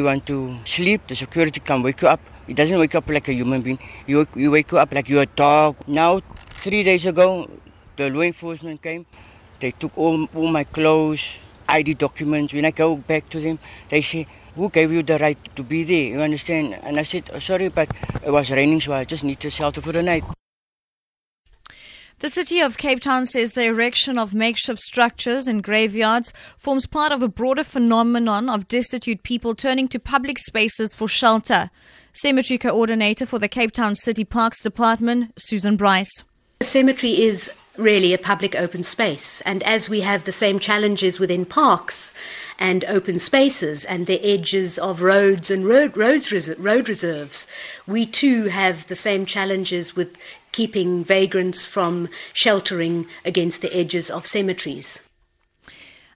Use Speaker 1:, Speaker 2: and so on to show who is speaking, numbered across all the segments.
Speaker 1: You want to sleep, the security can wake you up. It doesn't wake up like a human being. You, you wake you up like you're a dog. Now, three days ago, the law enforcement came. They took all, all my clothes, ID documents. When I go back to them, they say, who gave you the right to be there? You understand? And I said, oh, sorry, but it was raining, so I just need to shelter for the night.
Speaker 2: The city of Cape Town says the erection of makeshift structures and graveyards forms part of a broader phenomenon of destitute people turning to public spaces for shelter. Cemetery coordinator for the Cape Town City Parks Department, Susan Bryce.
Speaker 3: A cemetery is really a public open space. And as we have the same challenges within parks and open spaces and the edges of roads and road, roads, road reserves, we too have the same challenges with keeping vagrants from sheltering against the edges of cemeteries.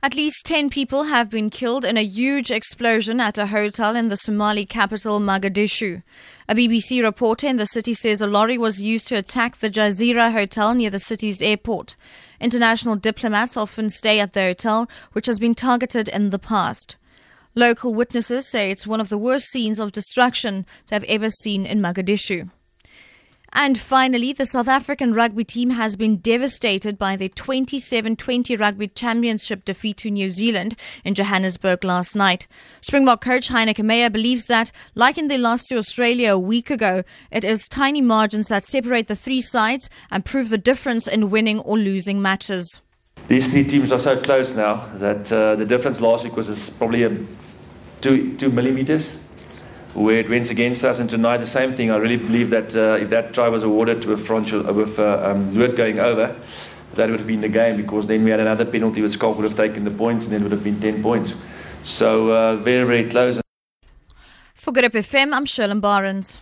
Speaker 2: At least 10 people have been killed in a huge explosion at a hotel in the Somali capital, Mogadishu. A BBC reporter in the city says a lorry was used to attack the Jazeera Hotel near the city's airport. International diplomats often stay at the hotel, which has been targeted in the past. Local witnesses say it's one of the worst scenes of destruction they've ever seen in Mogadishu. And finally, the South African rugby team has been devastated by the 27 20 Rugby Championship defeat to New Zealand in Johannesburg last night. Springbok coach Heyneke Meyer believes that, like in their loss to Australia a week ago, it is tiny margins that separate the three sides and prove the difference in winning or losing matches.
Speaker 4: These three teams are so close now that uh, the difference last week was probably two, two millimeters where it went against us. And tonight, the same thing. I really believe that uh, if that try was awarded with, Francho, uh, with uh, um, going over, that would have been the game because then we had another penalty which Scott would have taken the points and then it would have been 10 points. So uh, very, very close.
Speaker 2: For Good FM, I'm Sherlyn Barnes.